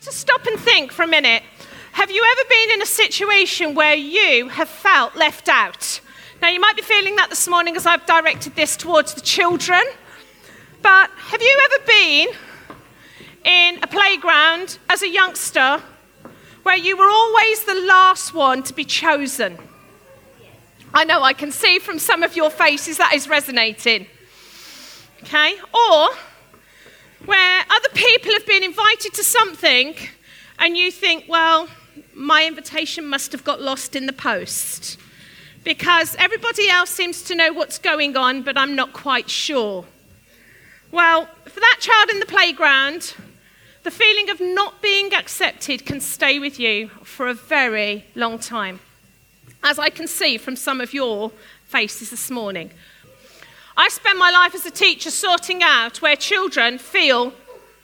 you to stop and think for a minute. Have you ever been in a situation where you have felt left out? Now, you might be feeling that this morning as I've directed this towards the children, but have you ever been in a playground as a youngster where you were always the last one to be chosen? I know I can see from some of your faces that is resonating. Okay? Or where other people have been invited to something and you think, well, my invitation must have got lost in the post because everybody else seems to know what's going on, but I'm not quite sure. Well, for that child in the playground, the feeling of not being accepted can stay with you for a very long time, as I can see from some of your faces this morning. I spend my life as a teacher sorting out where children feel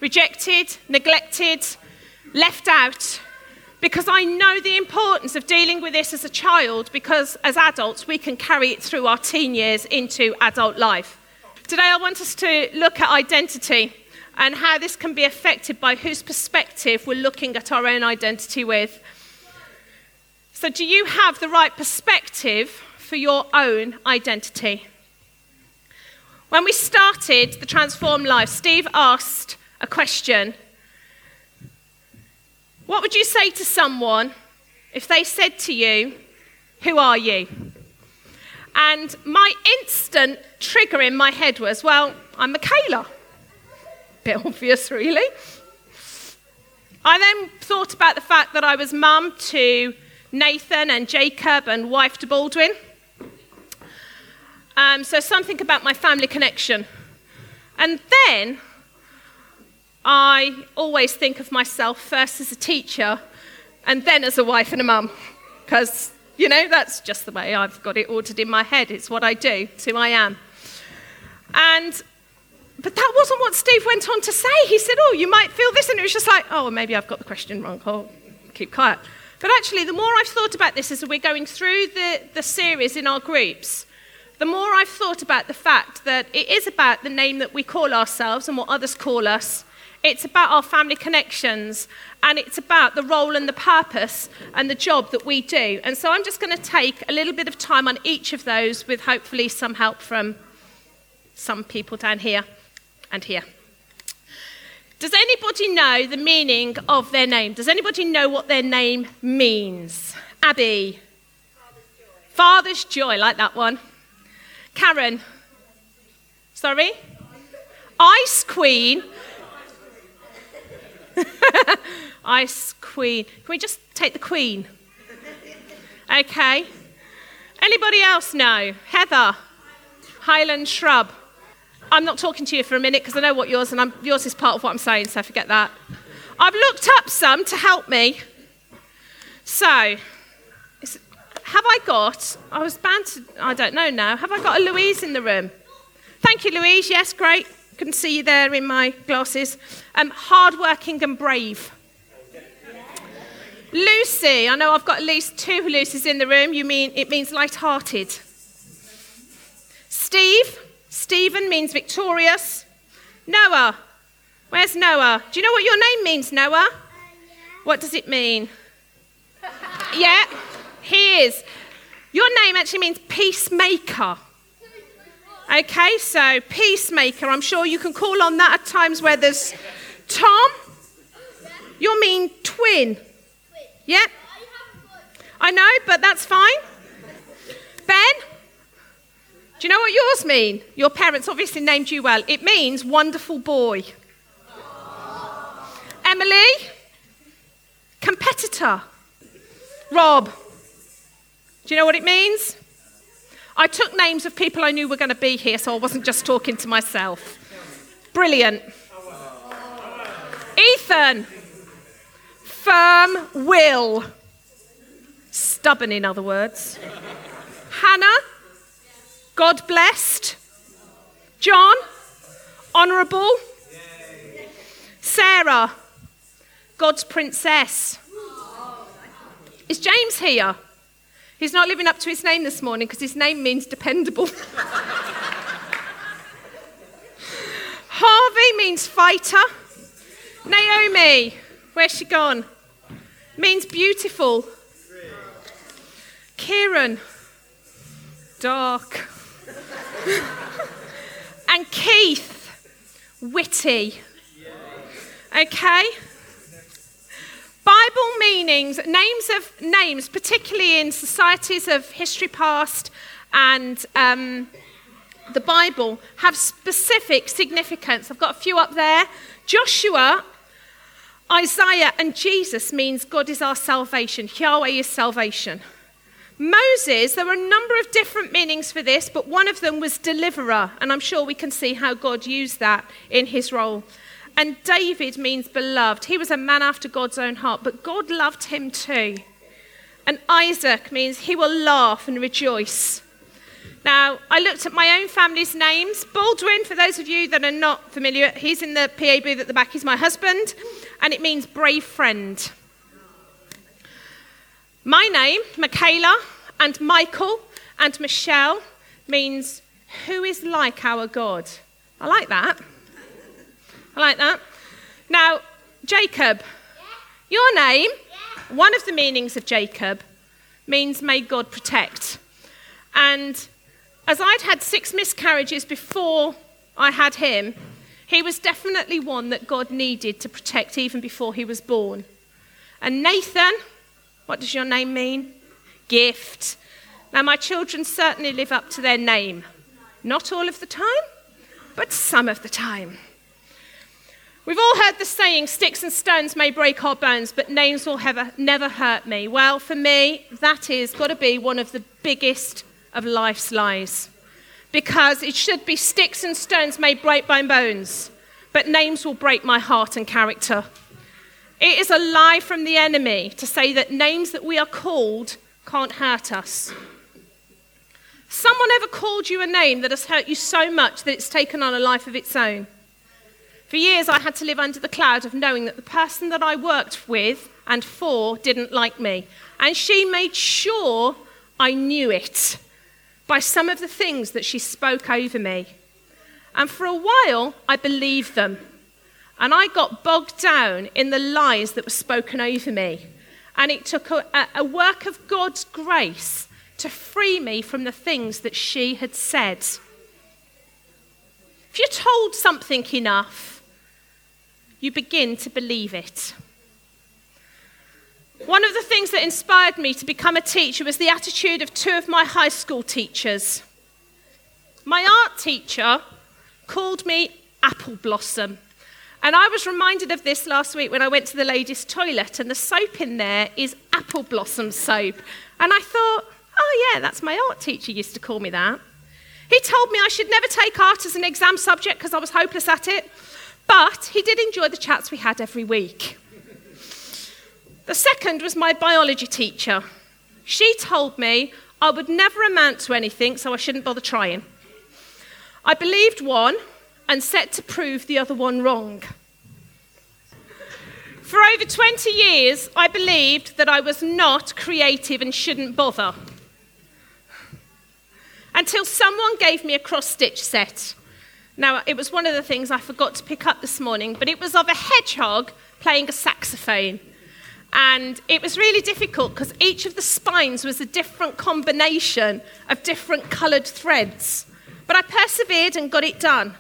rejected, neglected, left out, because I know the importance of dealing with this as a child, because as adults, we can carry it through our teen years into adult life. Today, I want us to look at identity and how this can be affected by whose perspective we're looking at our own identity with. So, do you have the right perspective for your own identity? When we started the Transform Life, Steve asked a question What would you say to someone if they said to you, Who are you? And my instant trigger in my head was, Well, I'm Michaela. Bit obvious, really. I then thought about the fact that I was mum to Nathan and Jacob and wife to Baldwin. Um, so something about my family connection. And then I always think of myself first as a teacher and then as a wife and a mum. Because, you know, that's just the way I've got it ordered in my head. It's what I do, it's who I am. And but that wasn't what Steve went on to say. He said, Oh, you might feel this. And it was just like, Oh, maybe I've got the question wrong. Oh, keep quiet. But actually, the more I've thought about this as we're going through the, the series in our groups, the more I've thought about the fact that it is about the name that we call ourselves and what others call us. It's about our family connections and it's about the role and the purpose and the job that we do. And so I'm just going to take a little bit of time on each of those with hopefully some help from some people down here and here. Does anybody know the meaning of their name? Does anybody know what their name means? Abby. Father's joy. Father's joy, like that one. Karen. Sorry? Ice Queen. Ice Queen. Can we just take the Queen? Okay. Anybody else know? Heather. Highland Shrub. I'm not talking to you for a minute because I know what yours and I'm, yours is part of what I'm saying, so forget that. I've looked up some to help me. So, have I got, I was bound to, I don't know now, have I got a Louise in the room? Thank you, Louise. Yes, great. Couldn't see you there in my glasses. Um, hardworking and brave. Lucy, I know I've got at least two Lucy's in the room. You mean it means light-hearted. Steve, Stephen means victorious. Noah, where's Noah? Do you know what your name means, Noah? What does it mean? yeah. He is. Your name actually means peacemaker. Okay, so peacemaker. I'm sure you can call on that at times where there's Tom. You mean twin. Yeah. I know, but that's fine. Ben. Do you know what yours mean? Your parents obviously named you well. It means wonderful boy. Emily. Competitor. Rob. Do you know what it means? I took names of people I knew were going to be here, so I wasn't just talking to myself. Brilliant. Ethan. Firm will. Stubborn, in other words. Hannah. God blessed. John. Honourable. Sarah. God's princess. Is James here? He's not living up to his name this morning because his name means dependable. Harvey means fighter. Naomi, Where's she gone? Means beautiful. Kieran, dark. and Keith, witty. Okay? Bible meanings, names of names, particularly in societies of history past and um, the Bible, have specific significance. I've got a few up there. Joshua, Isaiah, and Jesus means God is our salvation. Yahweh is salvation. Moses, there were a number of different meanings for this, but one of them was deliverer, and I'm sure we can see how God used that in his role. And David means beloved. He was a man after God's own heart, but God loved him too. And Isaac means he will laugh and rejoice. Now, I looked at my own family's names. Baldwin, for those of you that are not familiar, he's in the PA booth at the back, he's my husband, and it means brave friend. My name, Michaela, and Michael, and Michelle means who is like our God. I like that. I like that. Now, Jacob, your name, one of the meanings of Jacob, means may God protect. And as I'd had six miscarriages before I had him, he was definitely one that God needed to protect even before he was born. And Nathan, what does your name mean? Gift. Now, my children certainly live up to their name. Not all of the time, but some of the time. We've all heard the saying, sticks and stones may break our bones, but names will ever, never hurt me. Well, for me, that is got to be one of the biggest of life's lies. Because it should be sticks and stones may break my bones, but names will break my heart and character. It is a lie from the enemy to say that names that we are called can't hurt us. Someone ever called you a name that has hurt you so much that it's taken on a life of its own? For years, I had to live under the cloud of knowing that the person that I worked with and for didn't like me. And she made sure I knew it by some of the things that she spoke over me. And for a while, I believed them. And I got bogged down in the lies that were spoken over me. And it took a, a work of God's grace to free me from the things that she had said. If you're told something enough, you begin to believe it. One of the things that inspired me to become a teacher was the attitude of two of my high school teachers. My art teacher called me Apple Blossom. And I was reminded of this last week when I went to the ladies' toilet, and the soap in there is apple blossom soap. And I thought, oh, yeah, that's my art teacher used to call me that. He told me I should never take art as an exam subject because I was hopeless at it. But he did enjoy the chats we had every week. The second was my biology teacher. She told me I would never amount to anything, so I shouldn't bother trying. I believed one and set to prove the other one wrong. For over 20 years, I believed that I was not creative and shouldn't bother. Until someone gave me a cross stitch set now, it was one of the things I forgot to pick up this morning, but it was of a hedgehog playing a saxophone. And it was really difficult because each of the spines was a different combination of different coloured threads. But I persevered and got it done.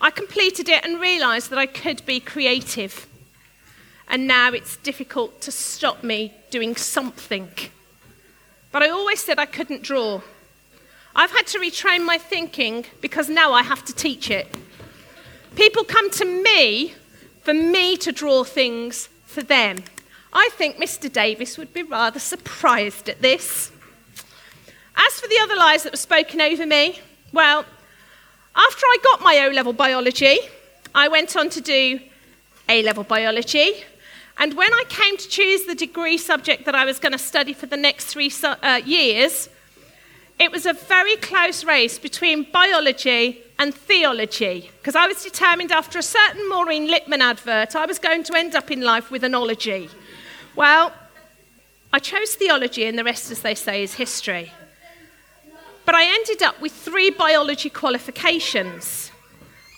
I completed it and realised that I could be creative. And now it's difficult to stop me doing something. But I always said I couldn't draw. I've had to retrain my thinking because now I have to teach it. People come to me for me to draw things for them. I think Mr. Davis would be rather surprised at this. As for the other lies that were spoken over me, well, after I got my O level biology, I went on to do A level biology. And when I came to choose the degree subject that I was going to study for the next three uh, years, it was a very close race between biology and theology, because I was determined after a certain Maureen Lipman advert, I was going to end up in life with an ology. Well, I chose theology, and the rest, as they say, is history. But I ended up with three biology qualifications.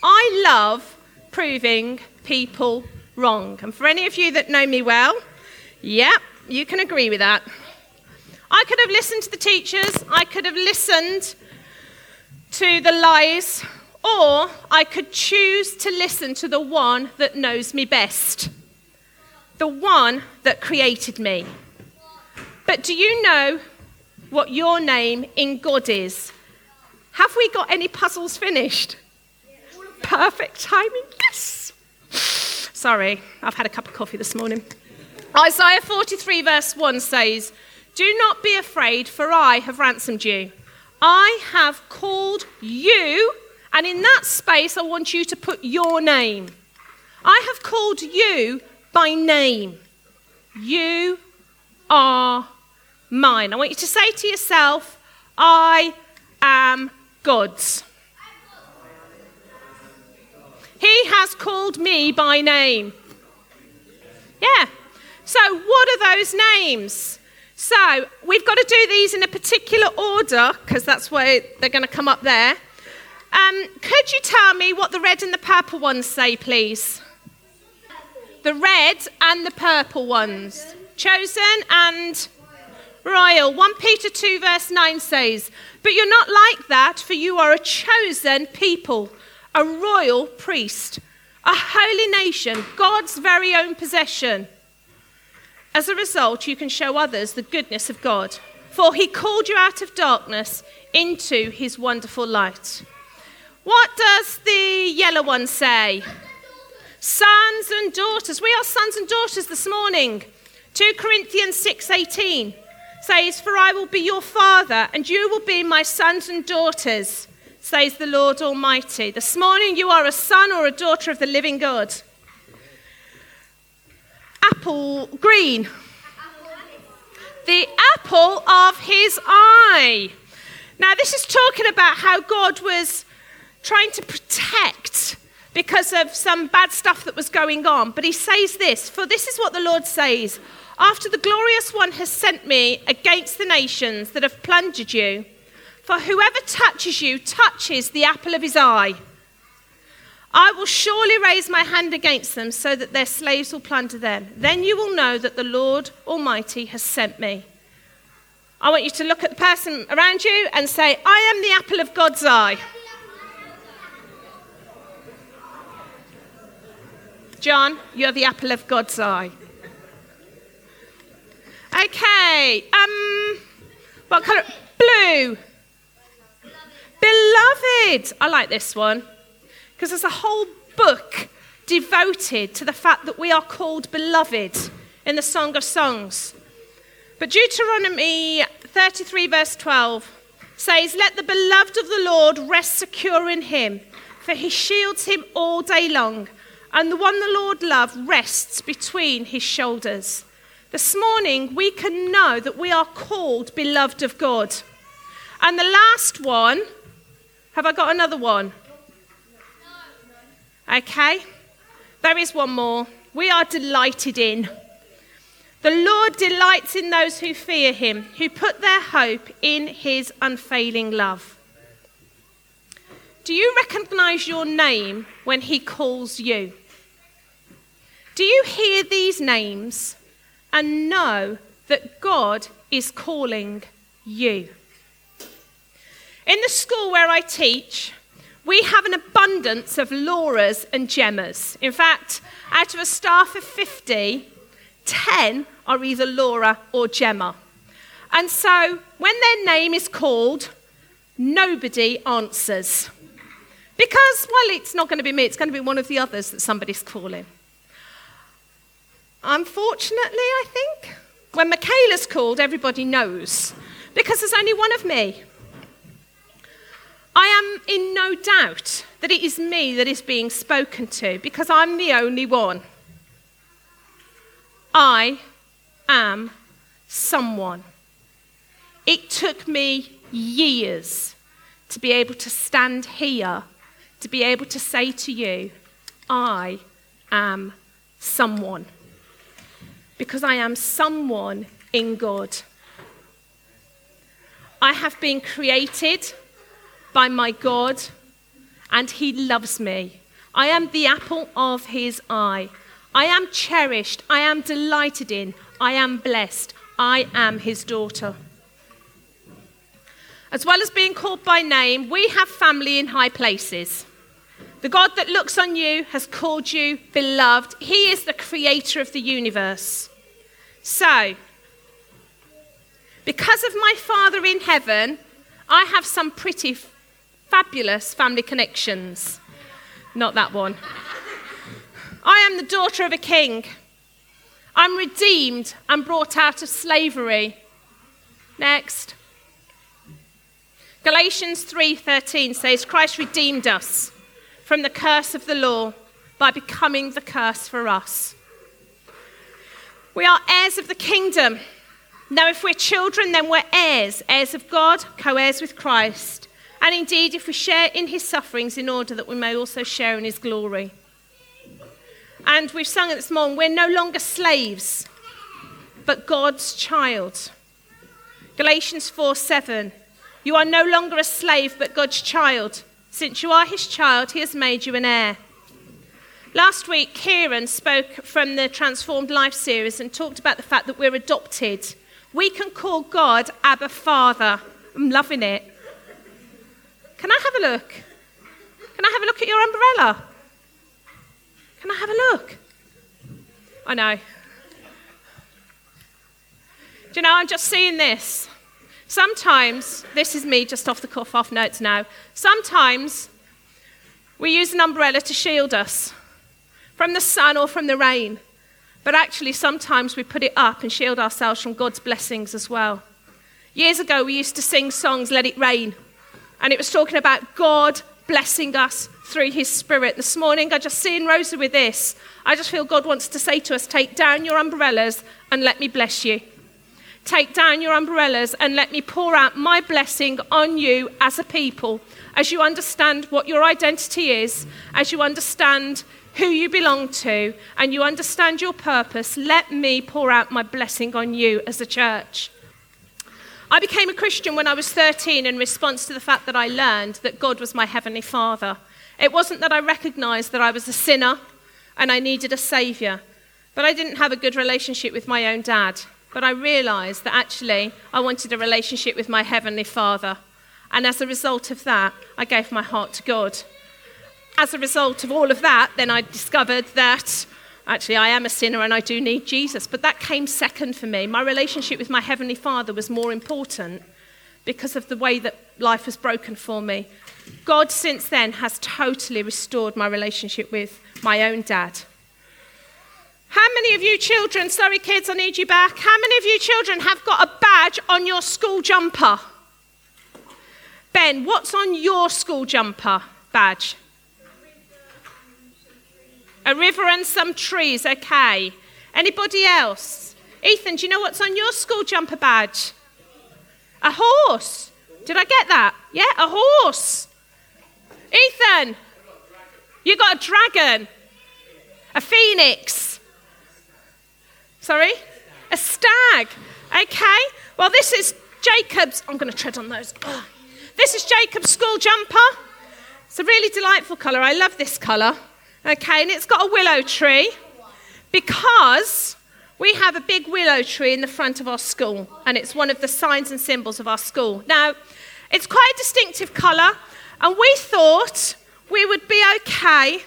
I love proving people wrong. And for any of you that know me well, yeah, you can agree with that. I could have listened to the teachers, I could have listened to the lies, or I could choose to listen to the one that knows me best, the one that created me. But do you know what your name in God is? Have we got any puzzles finished? Perfect timing, yes. Sorry, I've had a cup of coffee this morning. Isaiah 43, verse 1 says, Do not be afraid, for I have ransomed you. I have called you, and in that space, I want you to put your name. I have called you by name. You are mine. I want you to say to yourself, I am God's. He has called me by name. Yeah. So, what are those names? So, we've got to do these in a particular order because that's where they're going to come up there. Um, could you tell me what the red and the purple ones say, please? The red and the purple ones. Chosen and royal. 1 Peter 2, verse 9 says, But you're not like that, for you are a chosen people, a royal priest, a holy nation, God's very own possession. As a result, you can show others the goodness of God, for he called you out of darkness into his wonderful light. What does the yellow one say? Sons and daughters. We are sons and daughters this morning. 2 Corinthians 6:18 says, For I will be your father, and you will be my sons and daughters, says the Lord Almighty. This morning you are a son or a daughter of the living God. Apple green. The apple of his eye. Now, this is talking about how God was trying to protect because of some bad stuff that was going on. But he says this For this is what the Lord says after the glorious one has sent me against the nations that have plundered you, for whoever touches you touches the apple of his eye. I will surely raise my hand against them so that their slaves will plunder them. Then you will know that the Lord Almighty has sent me. I want you to look at the person around you and say, I am the apple of God's eye. John, you're the apple of God's eye. Okay. Um, what colour? Blue. Beloved. I like this one because there's a whole book devoted to the fact that we are called beloved in the Song of Songs. But Deuteronomy 33, verse 12 says, Let the beloved of the Lord rest secure in him, for he shields him all day long, and the one the Lord loves rests between his shoulders. This morning, we can know that we are called beloved of God. And the last one, have I got another one? Okay, there is one more. We are delighted in. The Lord delights in those who fear him, who put their hope in his unfailing love. Do you recognize your name when he calls you? Do you hear these names and know that God is calling you. In the school where I teach, we have an abundance of Lauras and Gemmas. In fact, out of a staff of 50, 10 are either Laura or Gemma. And so when their name is called, nobody answers. Because, well, it's not going to be me, it's going to be one of the others that somebody's calling. Unfortunately, I think, when Michaela's called, everybody knows because there's only one of me. I am in no doubt that it is me that is being spoken to because I'm the only one. I am someone. It took me years to be able to stand here, to be able to say to you, I am someone because I am someone in God. I have been created by my God, and He loves me. I am the apple of His eye. I am cherished. I am delighted in. I am blessed. I am his daughter. As well as being called by name, we have family in high places. The God that looks on you has called you beloved. He is the creator of the universe. So, because of my Father in heaven, I have some pretty fabulous family connections. Not that one. I am the daughter of a king. I'm redeemed and brought out of slavery. Next. Galatians 3:13 says Christ redeemed us from the curse of the law by becoming the curse for us. We are heirs of the kingdom. Now if we're children then we're heirs, heirs of God, co-heirs with Christ. And indeed if we share in his sufferings in order that we may also share in his glory. And we've sung it this morning we're no longer slaves, but God's child. Galatians 4 7. You are no longer a slave, but God's child. Since you are his child, he has made you an heir. Last week, Kieran spoke from the Transformed Life series and talked about the fact that we're adopted. We can call God Abba Father. I'm loving it. Can I have a look? Can I have a look at your umbrella? Can I have a look? I know. Do you know, I'm just seeing this. Sometimes, this is me just off the cuff, off notes now. Sometimes we use an umbrella to shield us from the sun or from the rain. But actually, sometimes we put it up and shield ourselves from God's blessings as well. Years ago, we used to sing songs, Let It Rain. And it was talking about God blessing us through his spirit. This morning, I just seen Rosa with this. I just feel God wants to say to us, take down your umbrellas and let me bless you. Take down your umbrellas and let me pour out my blessing on you as a people, as you understand what your identity is, as you understand who you belong to, and you understand your purpose. Let me pour out my blessing on you as a church. I became a Christian when I was 13 in response to the fact that I learned that God was my Heavenly Father. It wasn't that I recognized that I was a sinner and I needed a savior, but I didn't have a good relationship with my own dad. But I realized that actually I wanted a relationship with my Heavenly Father. And as a result of that, I gave my heart to God. As a result of all of that, then I discovered that actually I am a sinner and I do need Jesus. But that came second for me. My relationship with my Heavenly Father was more important because of the way that life was broken for me. God, since then, has totally restored my relationship with my own dad. How many of you children, sorry kids, I need you back. How many of you children have got a badge on your school jumper? Ben, what's on your school jumper badge? A river and some trees, okay. Anybody else? Ethan, do you know what's on your school jumper badge? A horse. Did I get that? Yeah, a horse. Ethan, you got a dragon, a phoenix. Sorry? A stag. Okay. Well, this is Jacob's. I'm going to tread on those. Ugh. This is Jacob's school jumper. It's a really delightful colour. I love this colour. Okay, and it's got a willow tree because we have a big willow tree in the front of our school, and it's one of the signs and symbols of our school. Now, it's quite a distinctive colour, and we thought we would be okay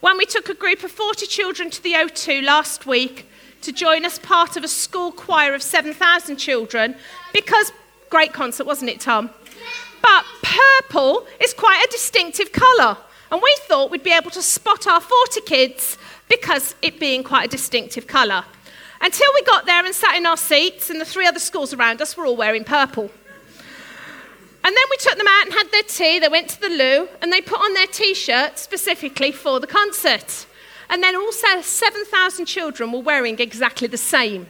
when we took a group of 40 children to the O2 last week to join us part of a school choir of 7,000 children because great concert, wasn't it, Tom? But purple is quite a distinctive colour. And we thought we'd be able to spot our 40 kids because it being quite a distinctive colour. Until we got there and sat in our seats, and the three other schools around us were all wearing purple. And then we took them out and had their tea. They went to the loo and they put on their t shirt specifically for the concert. And then also 7,000 children were wearing exactly the same.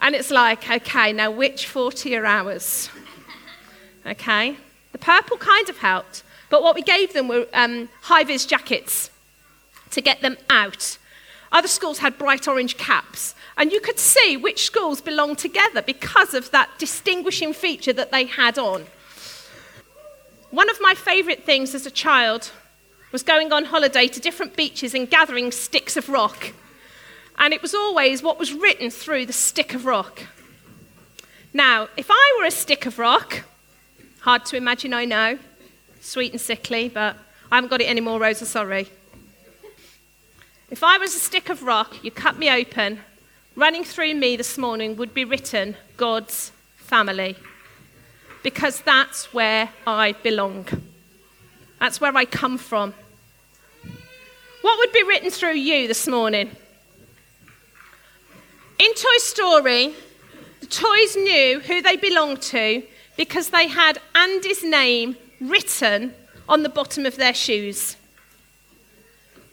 And it's like, okay, now which 40 are ours? Okay? The purple kind of helped, but what we gave them were um, high vis jackets to get them out. Other schools had bright orange caps, and you could see which schools belonged together because of that distinguishing feature that they had on. One of my favourite things as a child was going on holiday to different beaches and gathering sticks of rock. And it was always what was written through the stick of rock. Now, if I were a stick of rock, hard to imagine, I know, sweet and sickly, but I haven't got it anymore, Rosa, sorry. If I was a stick of rock, you cut me open, running through me this morning would be written God's family. Because that's where I belong. That's where I come from. What would be written through you this morning? In Toy Story, the toys knew who they belonged to because they had Andy's name written on the bottom of their shoes.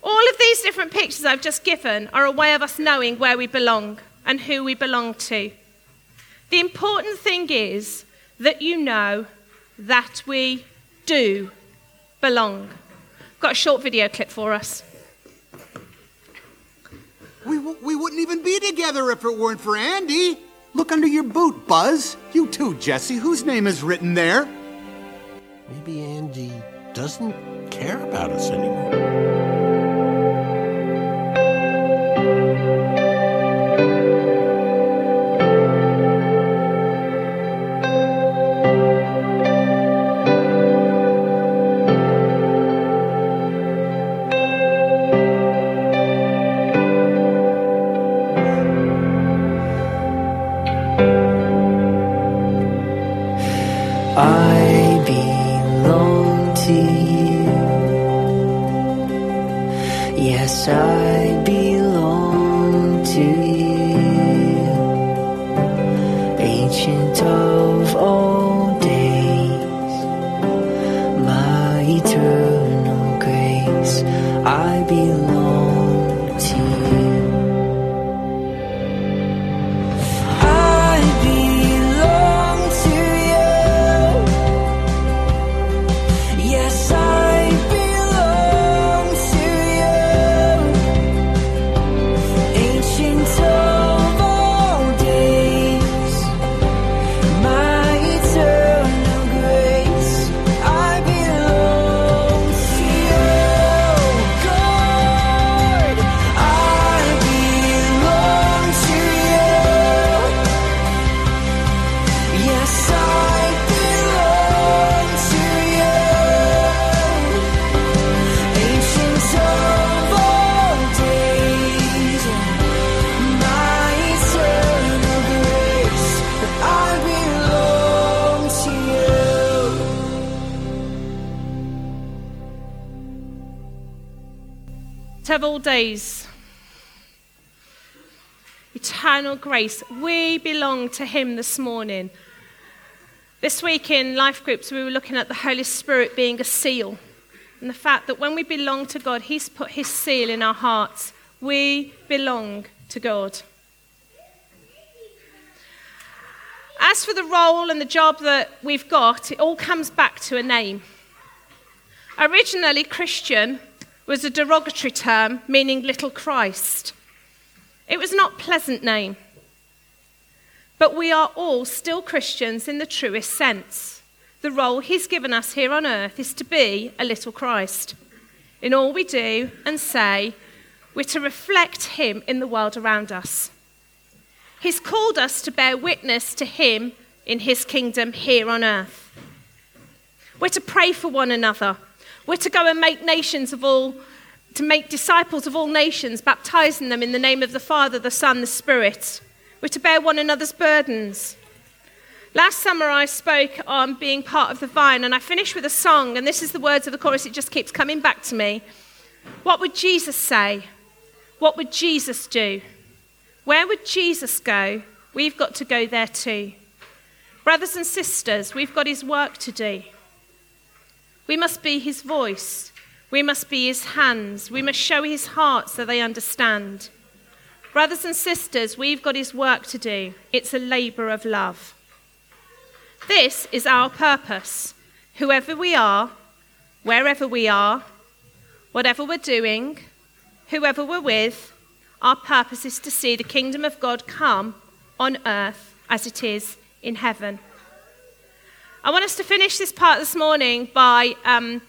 All of these different pictures I've just given are a way of us knowing where we belong and who we belong to. The important thing is that you know that we do belong. Got a short video clip for us. We, w- we wouldn't even be together if it weren't for Andy. Look under your boot, Buzz. You too, Jesse. Whose name is written there? Maybe Andy doesn't care about us anymore. All days. Eternal grace. We belong to Him this morning. This week in life groups, we were looking at the Holy Spirit being a seal and the fact that when we belong to God, He's put His seal in our hearts. We belong to God. As for the role and the job that we've got, it all comes back to a name. Originally, Christian was a derogatory term meaning little Christ. It was not pleasant name. But we are all still Christians in the truest sense. The role he's given us here on earth is to be a little Christ. In all we do and say, we're to reflect him in the world around us. He's called us to bear witness to him in his kingdom here on earth. We're to pray for one another. We're to go and make nations of all, to make disciples of all nations, baptizing them in the name of the Father, the Son, the Spirit. We're to bear one another's burdens. Last summer, I spoke on being part of the vine, and I finished with a song, and this is the words of the chorus. It just keeps coming back to me. What would Jesus say? What would Jesus do? Where would Jesus go? We've got to go there too. Brothers and sisters, we've got his work to do. We must be his voice. We must be his hands. We must show his heart so they understand. Brothers and sisters, we've got his work to do. It's a labour of love. This is our purpose. Whoever we are, wherever we are, whatever we're doing, whoever we're with, our purpose is to see the kingdom of God come on earth as it is in heaven. I want us to finish this part this morning by um,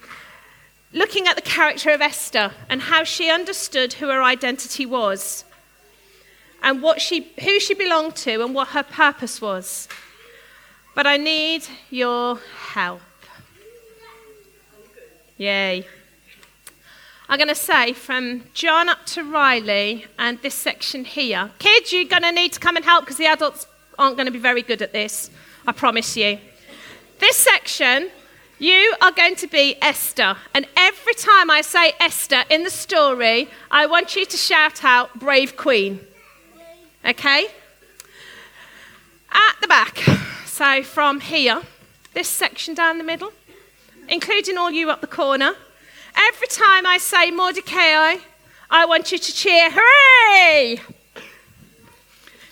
looking at the character of Esther and how she understood who her identity was and what she, who she belonged to and what her purpose was. But I need your help. Yay. I'm going to say from John up to Riley and this section here. Kids, you're going to need to come and help because the adults aren't going to be very good at this. I promise you. This section, you are going to be Esther. And every time I say Esther in the story, I want you to shout out, Brave Queen. Okay? At the back. So from here, this section down the middle, including all you up the corner. Every time I say Mordecai, I want you to cheer, hooray!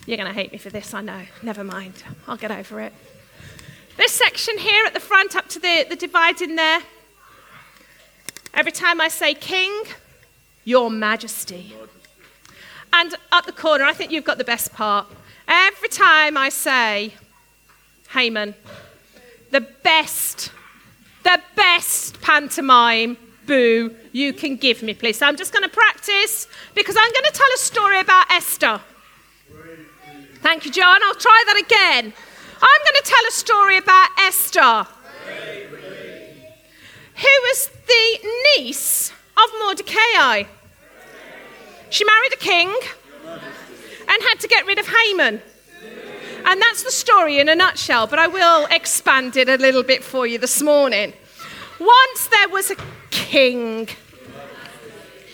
You're going to hate me for this, I know. Never mind. I'll get over it. This section here at the front, up to the, the divide in there. Every time I say King, Your Majesty. And up the corner, I think you've got the best part. Every time I say Haman, the best, the best pantomime boo you can give me, please. So I'm just going to practice because I'm going to tell a story about Esther. Thank you, John. I'll try that again. I'm going to tell a story about Esther, who was the niece of Mordecai. She married a king and had to get rid of Haman. And that's the story in a nutshell, but I will expand it a little bit for you this morning. Once there was a king.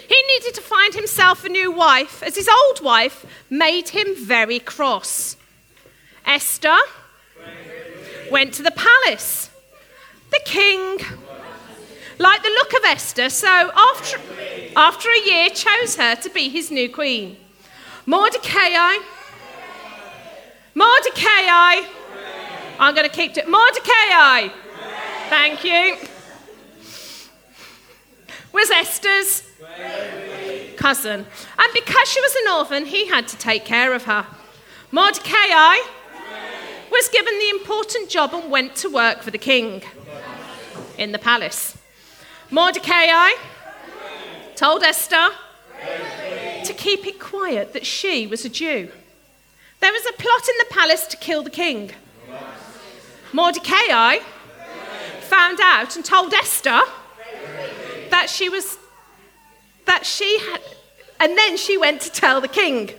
He needed to find himself a new wife, as his old wife made him very cross. Esther went to the palace. The king liked the look of Esther, so after, after a year chose her to be his new queen. Mordecai, Mordecai, I'm going to keep it. Mordecai, thank you. Was Esther's cousin. And because she was an orphan, he had to take care of her. Mordecai was given the important job and went to work for the king in the palace. Mordecai told Esther to keep it quiet that she was a Jew. There was a plot in the palace to kill the king. Mordecai found out and told Esther that she was that she had and then she went to tell the king.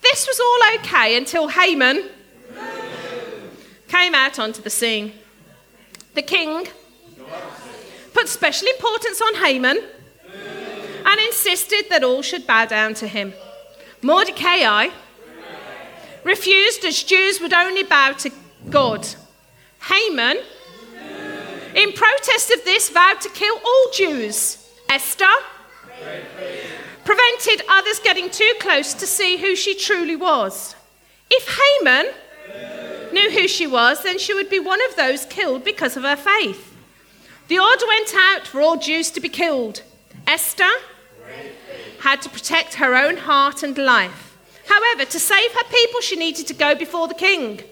This was all okay until Haman came out onto the scene. The king put special importance on Haman and insisted that all should bow down to him. Mordecai refused as Jews would only bow to God. Haman, in protest of this, vowed to kill all Jews. Esther prevented others getting too close to see who she truly was. If Haman knew who she was, then she would be one of those killed because of her faith. The order went out for all Jews to be killed. Esther had to protect her own heart and life. However, to save her people, she needed to go before the king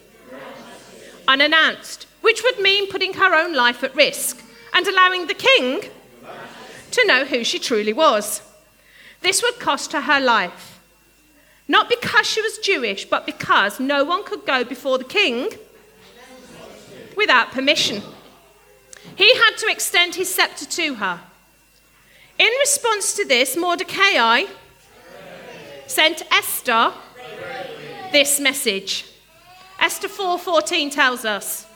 unannounced, which would mean putting her own life at risk and allowing the king to know who she truly was. This would cost her her life. Not because she was Jewish, but because no one could go before the king without permission. He had to extend his scepter to her. In response to this, Mordecai sent Esther this message. Esther 4:14 tells us,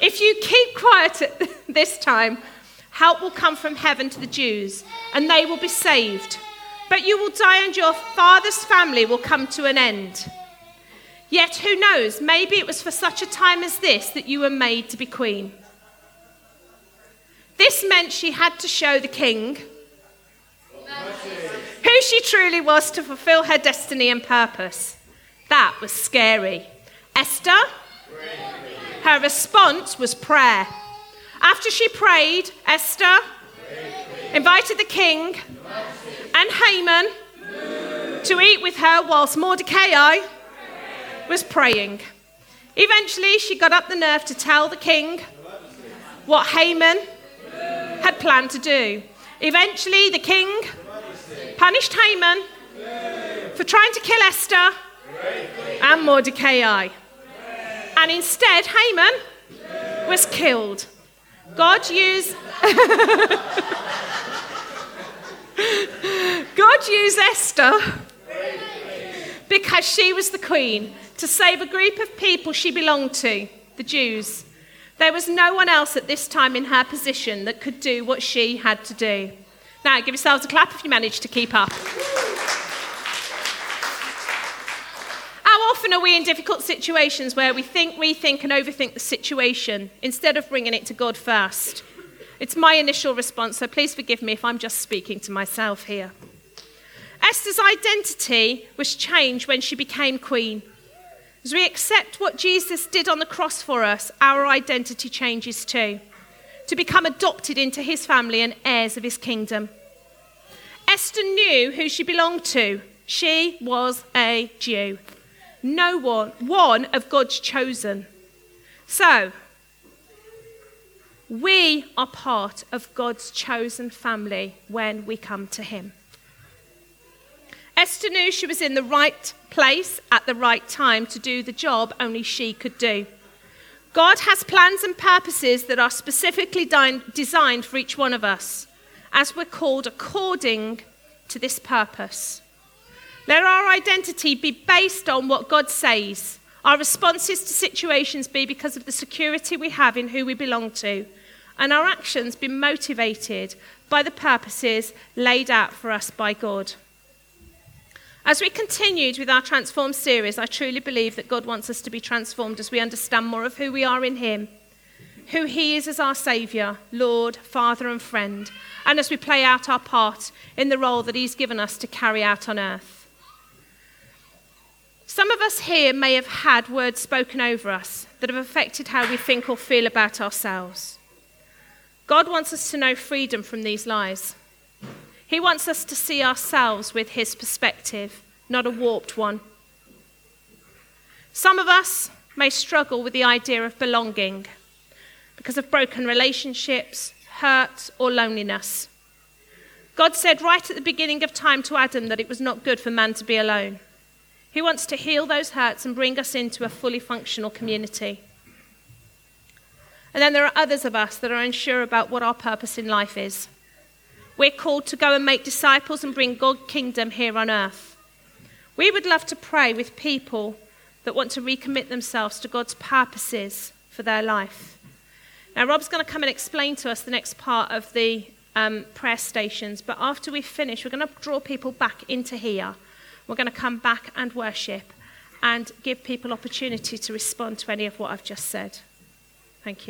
"If you keep quiet at this time, help will come from heaven to the Jews, and they will be saved. But you will die and your father's family will come to an end. Yet who knows, maybe it was for such a time as this that you were made to be queen." This meant she had to show the king who she truly was to fulfill her destiny and purpose. That was scary. Esther, her response was prayer. After she prayed, Esther invited the king and Haman to eat with her whilst Mordecai was praying. Eventually, she got up the nerve to tell the king what Haman had planned to do. Eventually, the king punished Haman for trying to kill Esther and Mordecai. And instead, Haman was killed. God used. God used Esther because she was the queen to save a group of people she belonged to, the Jews. There was no one else at this time in her position that could do what she had to do. Now, give yourselves a clap if you managed to keep up. How often are we in difficult situations where we think, rethink, and overthink the situation instead of bringing it to God first? It's my initial response, so please forgive me if I'm just speaking to myself here. Esther's identity was changed when she became queen. As we accept what Jesus did on the cross for us, our identity changes too. To become adopted into his family and heirs of his kingdom. Esther knew who she belonged to. She was a Jew. No one, one of God's chosen. So, we are part of God's chosen family when we come to him. Esther knew she was in the right place at the right time to do the job only she could do. God has plans and purposes that are specifically designed for each one of us, as we're called according to this purpose. Let our identity be based on what God says. Our responses to situations be because of the security we have in who we belong to, and our actions be motivated by the purposes laid out for us by God. As we continued with our Transform series, I truly believe that God wants us to be transformed as we understand more of who we are in Him, who He is as our Saviour, Lord, Father, and friend, and as we play out our part in the role that He's given us to carry out on earth. Some of us here may have had words spoken over us that have affected how we think or feel about ourselves. God wants us to know freedom from these lies. He wants us to see ourselves with his perspective, not a warped one. Some of us may struggle with the idea of belonging because of broken relationships, hurt, or loneliness. God said right at the beginning of time to Adam that it was not good for man to be alone. He wants to heal those hurts and bring us into a fully functional community. And then there are others of us that are unsure about what our purpose in life is. We're called to go and make disciples and bring God's kingdom here on earth. We would love to pray with people that want to recommit themselves to God's purposes for their life. Now, Rob's going to come and explain to us the next part of the um, prayer stations, but after we finish, we're going to draw people back into here. We're going to come back and worship and give people opportunity to respond to any of what I've just said. Thank you.